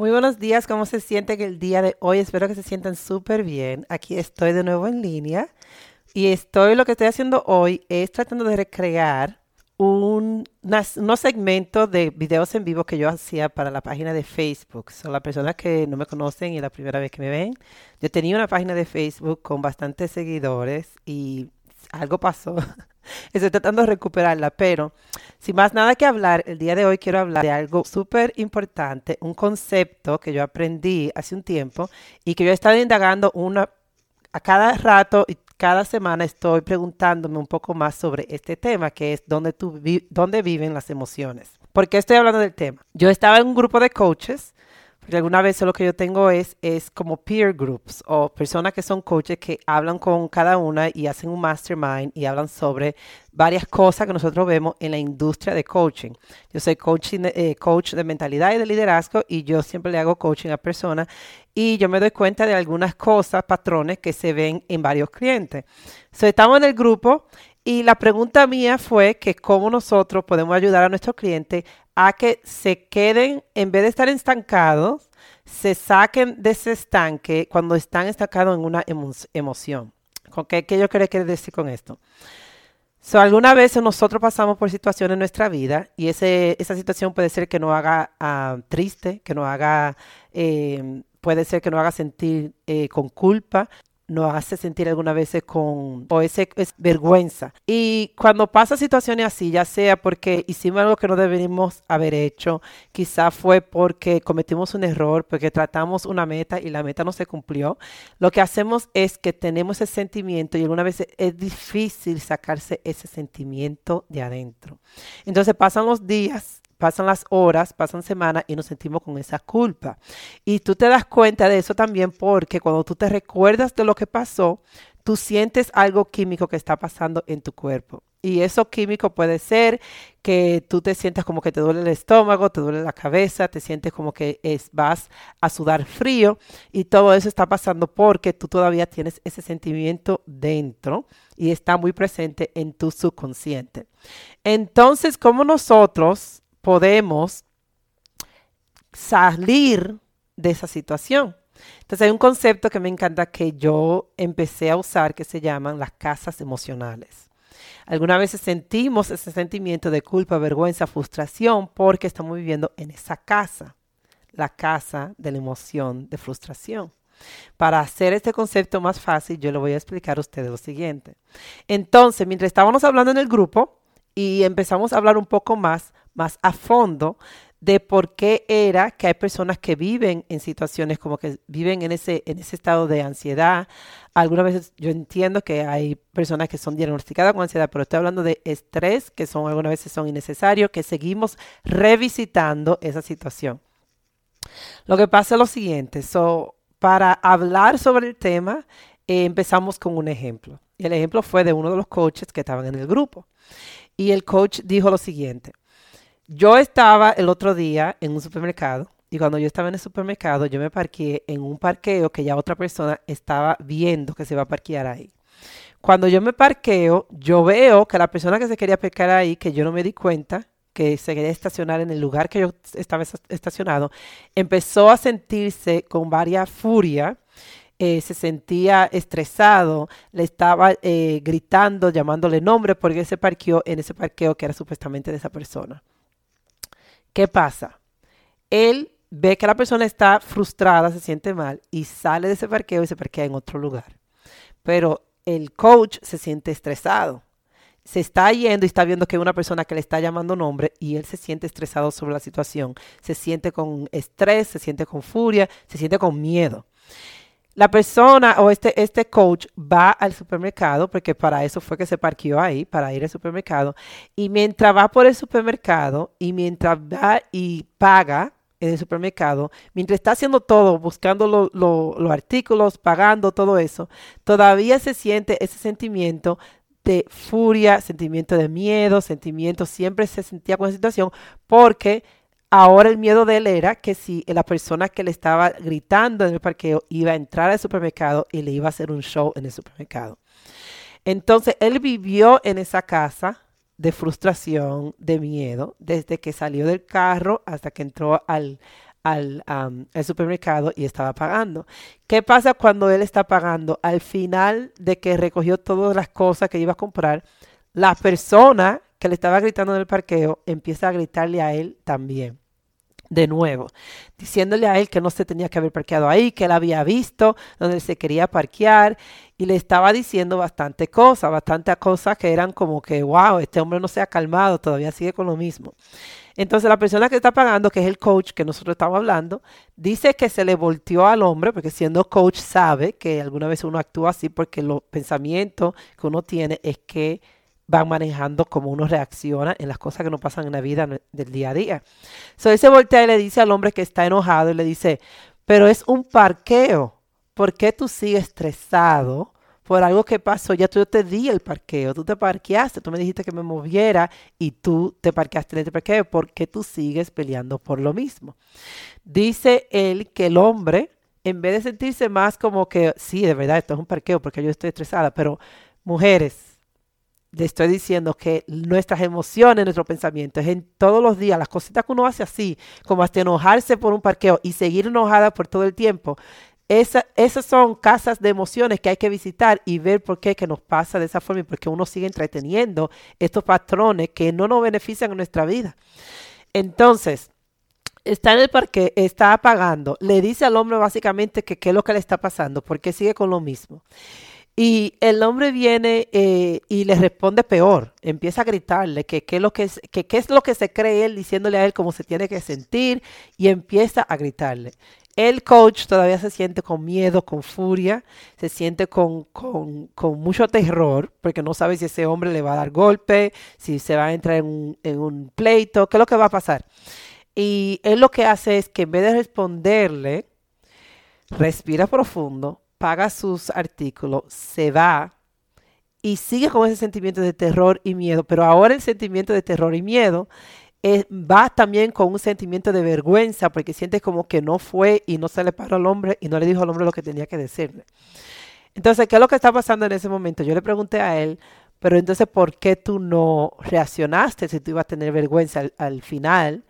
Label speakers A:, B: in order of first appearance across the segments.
A: Muy buenos días, ¿cómo se sienten el día de hoy? Espero que se sientan súper bien. Aquí estoy de nuevo en línea y estoy, lo que estoy haciendo hoy es tratando de recrear un, unos segmentos de videos en vivo que yo hacía para la página de Facebook. Son las personas que no me conocen y es la primera vez que me ven. Yo tenía una página de Facebook con bastantes seguidores y algo pasó. Estoy tratando de recuperarla, pero sin más nada que hablar, el día de hoy quiero hablar de algo súper importante, un concepto que yo aprendí hace un tiempo y que yo he estado indagando una, a cada rato y cada semana estoy preguntándome un poco más sobre este tema, que es dónde, tú dónde viven las emociones. ¿Por qué estoy hablando del tema? Yo estaba en un grupo de coaches porque alguna vez lo que yo tengo es, es como peer groups o personas que son coaches que hablan con cada una y hacen un mastermind y hablan sobre varias cosas que nosotros vemos en la industria de coaching. Yo soy coaching, eh, coach de mentalidad y de liderazgo y yo siempre le hago coaching a personas y yo me doy cuenta de algunas cosas, patrones que se ven en varios clientes. So, estamos en el grupo y la pregunta mía fue que cómo nosotros podemos ayudar a nuestros clientes a que se queden, en vez de estar estancados, se saquen de ese estanque cuando están estancados en una emoción. ¿Qué, qué yo quiero decir con esto? So, alguna vez nosotros pasamos por situaciones en nuestra vida y ese, esa situación puede ser que nos haga ah, triste, que nos haga, eh, puede ser que nos haga sentir eh, con culpa, nos hace sentir algunas veces con o ese es vergüenza. Y cuando pasa situaciones así, ya sea porque hicimos algo que no deberíamos haber hecho, quizá fue porque cometimos un error, porque tratamos una meta y la meta no se cumplió, lo que hacemos es que tenemos ese sentimiento y algunas veces es difícil sacarse ese sentimiento de adentro. Entonces pasan los días pasan las horas, pasan semanas y nos sentimos con esa culpa. Y tú te das cuenta de eso también porque cuando tú te recuerdas de lo que pasó, tú sientes algo químico que está pasando en tu cuerpo. Y eso químico puede ser que tú te sientas como que te duele el estómago, te duele la cabeza, te sientes como que es, vas a sudar frío y todo eso está pasando porque tú todavía tienes ese sentimiento dentro y está muy presente en tu subconsciente. Entonces, como nosotros podemos salir de esa situación. Entonces hay un concepto que me encanta que yo empecé a usar que se llaman las casas emocionales. Algunas veces sentimos ese sentimiento de culpa, vergüenza, frustración porque estamos viviendo en esa casa, la casa de la emoción de frustración. Para hacer este concepto más fácil, yo le voy a explicar a ustedes lo siguiente. Entonces, mientras estábamos hablando en el grupo y empezamos a hablar un poco más, más a fondo de por qué era que hay personas que viven en situaciones como que viven en ese, en ese estado de ansiedad. Algunas veces yo entiendo que hay personas que son diagnosticadas con ansiedad, pero estoy hablando de estrés, que son algunas veces son innecesarios, que seguimos revisitando esa situación. Lo que pasa es lo siguiente, so, para hablar sobre el tema, empezamos con un ejemplo. Y el ejemplo fue de uno de los coaches que estaban en el grupo. Y el coach dijo lo siguiente, yo estaba el otro día en un supermercado y cuando yo estaba en el supermercado yo me parqué en un parqueo que ya otra persona estaba viendo que se va a parquear ahí. Cuando yo me parqueo, yo veo que la persona que se quería parquear ahí, que yo no me di cuenta, que se quería estacionar en el lugar que yo estaba estacionado, empezó a sentirse con varias furia, eh, se sentía estresado, le estaba eh, gritando, llamándole nombre porque se parqueó en ese parqueo que era supuestamente de esa persona. ¿Qué pasa? Él ve que la persona está frustrada, se siente mal y sale de ese parqueo y se parquea en otro lugar. Pero el coach se siente estresado. Se está yendo y está viendo que hay una persona que le está llamando nombre y él se siente estresado sobre la situación. Se siente con estrés, se siente con furia, se siente con miedo la persona o este, este coach va al supermercado, porque para eso fue que se parqueó ahí, para ir al supermercado, y mientras va por el supermercado y mientras va y paga en el supermercado, mientras está haciendo todo, buscando los artículos, pagando todo eso, todavía se siente ese sentimiento de furia, sentimiento de miedo, sentimiento, siempre se sentía con la situación porque Ahora el miedo de él era que si la persona que le estaba gritando en el parqueo iba a entrar al supermercado y le iba a hacer un show en el supermercado. Entonces él vivió en esa casa de frustración, de miedo, desde que salió del carro hasta que entró al, al, al, supermercado y estaba pagando. ¿Qué pasa cuando él está pagando? Al final de que recogió todas las cosas que iba a comprar, la persona que le estaba gritando en el parqueo empieza a gritarle a él también de nuevo, diciéndole a él que no se tenía que haber parqueado ahí, que él había visto donde se quería parquear y le estaba diciendo bastante cosas, bastantes cosas que eran como que, wow, este hombre no se ha calmado, todavía sigue con lo mismo. Entonces la persona que está pagando, que es el coach que nosotros estamos hablando, dice que se le volteó al hombre, porque siendo coach sabe que alguna vez uno actúa así porque los pensamientos que uno tiene es que van manejando cómo uno reacciona en las cosas que no pasan en la vida del día a día. So, él se voltea y le dice al hombre que está enojado y le dice, pero es un parqueo. ¿Por qué tú sigues estresado por algo que pasó? Ya tú te di el parqueo, tú te parqueaste, tú me dijiste que me moviera y tú te parqueaste en este parqueo. ¿Por qué tú sigues peleando por lo mismo? Dice él que el hombre, en vez de sentirse más como que, sí, de verdad, esto es un parqueo porque yo estoy estresada, pero mujeres, le estoy diciendo que nuestras emociones, nuestros pensamientos, en todos los días, las cositas que uno hace así, como hasta enojarse por un parqueo y seguir enojada por todo el tiempo, esa, esas son casas de emociones que hay que visitar y ver por qué que nos pasa de esa forma y por qué uno sigue entreteniendo estos patrones que no nos benefician en nuestra vida. Entonces, está en el parque, está apagando, le dice al hombre básicamente que qué es lo que le está pasando, porque sigue con lo mismo. Y el hombre viene eh, y le responde peor, empieza a gritarle que qué es, lo que, que, es lo que se cree él, diciéndole a él cómo se tiene que sentir y empieza a gritarle. El coach todavía se siente con miedo, con furia, se siente con, con, con, mucho terror, porque no sabe si ese hombre le va a dar golpe, si se va a entrar en un, en un pleito, qué es lo que va a pasar. Y él lo que hace es que en vez de responderle, respira profundo, paga sus artículos, se va y sigue con ese sentimiento de terror y miedo, pero ahora el sentimiento de terror y miedo va también con un sentimiento de vergüenza porque siente como que no fue y no se le paró al hombre y no le dijo al hombre lo que tenía que decirle. Entonces, ¿qué es lo que está pasando en ese momento? Yo le pregunté a él, pero entonces, ¿por qué tú no reaccionaste si tú ibas a tener vergüenza al final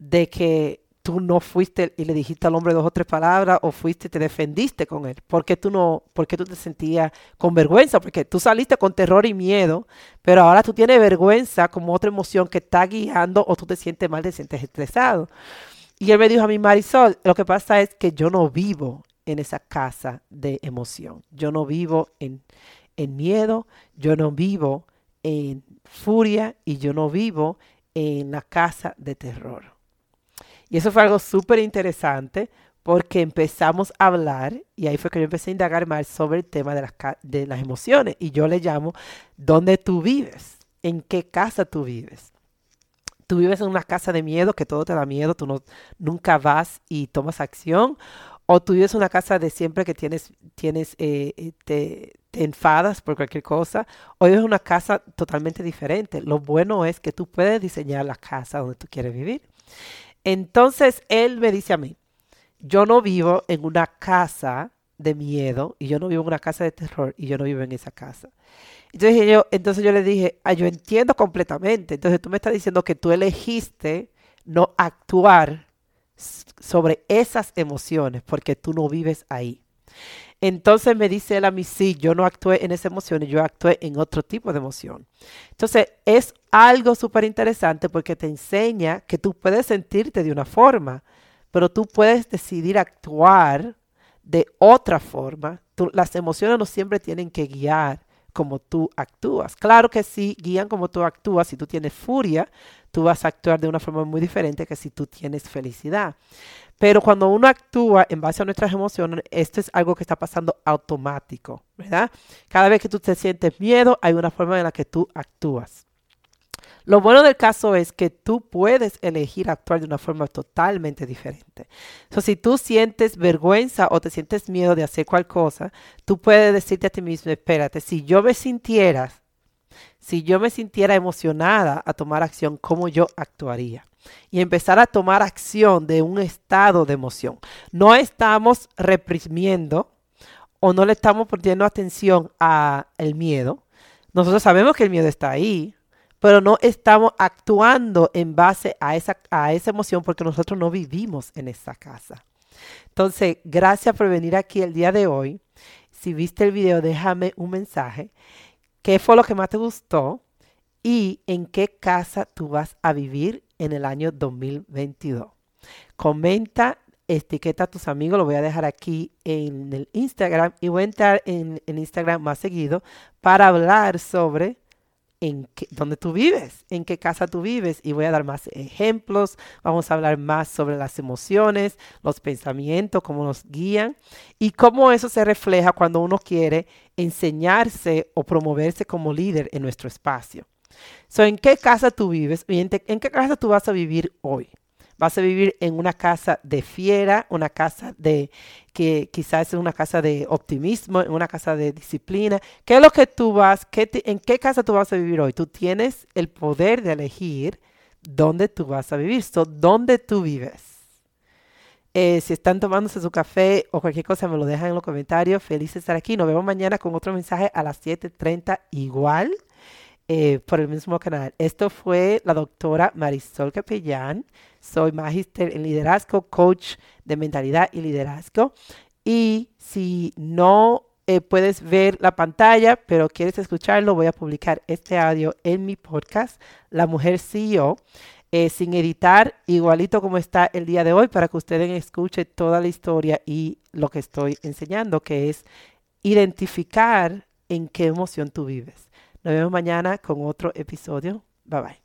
A: de que tú no fuiste y le dijiste al hombre dos o tres palabras o fuiste y te defendiste con él? ¿Por qué tú no, por tú te sentías con vergüenza? Porque tú saliste con terror y miedo, pero ahora tú tienes vergüenza como otra emoción que está guiando o tú te sientes mal, te sientes estresado. Y él me dijo a mí, Marisol, lo que pasa es que yo no vivo en esa casa de emoción. Yo no vivo en, en miedo, yo no vivo en furia y yo no vivo en la casa de terror. Y eso fue algo súper interesante porque empezamos a hablar y ahí fue que yo empecé a indagar más sobre el tema de las, de las emociones. Y yo le llamo, ¿dónde tú vives? ¿En qué casa tú vives? Tú vives en una casa de miedo, que todo te da miedo, tú no, nunca vas y tomas acción, o tú vives en una casa de siempre que tienes, tienes eh, eh, te, te, enfadas por cualquier cosa, o vives una casa totalmente diferente. Lo bueno es que tú puedes diseñar la casa donde tú quieres vivir. Entonces él me dice a mí, yo no vivo en una casa de miedo y yo no vivo en una casa de terror y yo no vivo en esa casa. Entonces yo, entonces yo le dije, ah, yo entiendo completamente. Entonces tú me estás diciendo que tú elegiste no actuar sobre esas emociones porque tú no vives ahí. Entonces me dice él a mí, sí, yo no actué en esa emoción, yo actué en otro tipo de emoción. Entonces es algo súper interesante porque te enseña que tú puedes sentirte de una forma, pero tú puedes decidir actuar de otra forma. las emociones no siempre tienen que guiar como tú actúas. Claro que sí, guían como tú actúas. Si tú tienes furia, tú vas a actuar de una forma muy diferente que si tú tienes felicidad. Pero cuando uno actúa en base a nuestras emociones, esto es algo que está pasando automático, ¿verdad? Cada vez que tú te sientes miedo, hay una forma en la que tú actúas. Lo bueno del caso es que tú puedes elegir actuar de una forma totalmente diferente. So, si tú sientes vergüenza o te sientes miedo de hacer cualquier cosa, tú puedes decirte a ti mismo, espérate, si yo me sintiera, si yo me sintiera emocionada a tomar acción, ¿cómo yo actuaría? y empezar a tomar acción de un estado de emoción. No estamos reprimiendo o no le estamos poniendo atención al miedo. Nosotros sabemos que el miedo está ahí, pero no estamos actuando en base a esa, a esa emoción porque nosotros no vivimos en esa casa. Entonces, gracias por venir aquí el día de hoy. Si viste el video, déjame un mensaje. ¿Qué fue lo que más te gustó? ¿Y en qué casa tú vas a vivir en el año 2022? Comenta, etiqueta a tus amigos, lo voy a dejar aquí en el Instagram y voy a entrar en, en Instagram más seguido para hablar sobre en qué, dónde tú vives, en qué casa tú vives y voy a dar más ejemplos, vamos a hablar más sobre las emociones, los pensamientos, cómo nos guían y cómo eso se refleja cuando uno quiere enseñarse o promoverse como líder en nuestro espacio. So, ¿En qué casa tú vives y en, en qué casa tú vas a vivir hoy? Vas a vivir en una casa de fiera, una casa de que quizás es una casa de optimismo, en una casa de disciplina. ¿Qué es lo que tú vas, qué en qué casa tú vas a vivir hoy? Tú tienes el poder de elegir dónde tú vas a vivir, so, dónde tú vives. Eh, si están tomándose su café o cualquier cosa, me lo dejan en los comentarios. Feliz de estar aquí. Nos vemos mañana con otro mensaje a las 7:30 igual. Eh, por el mismo canal. Esto fue la doctora Marisol Capellán. Soy magíster en liderazgo, coach de mentalidad y liderazgo. Y si no eh, puedes ver la pantalla, pero quieres escucharlo, voy a publicar este audio en mi podcast, La Mujer CEO, eh, sin editar, igualito como está el día de hoy, para que ustedes escuchen toda la historia y lo que estoy enseñando, que es identificar en qué emoción tú vives. Nos vemos mañana con otro episodio. Bye bye.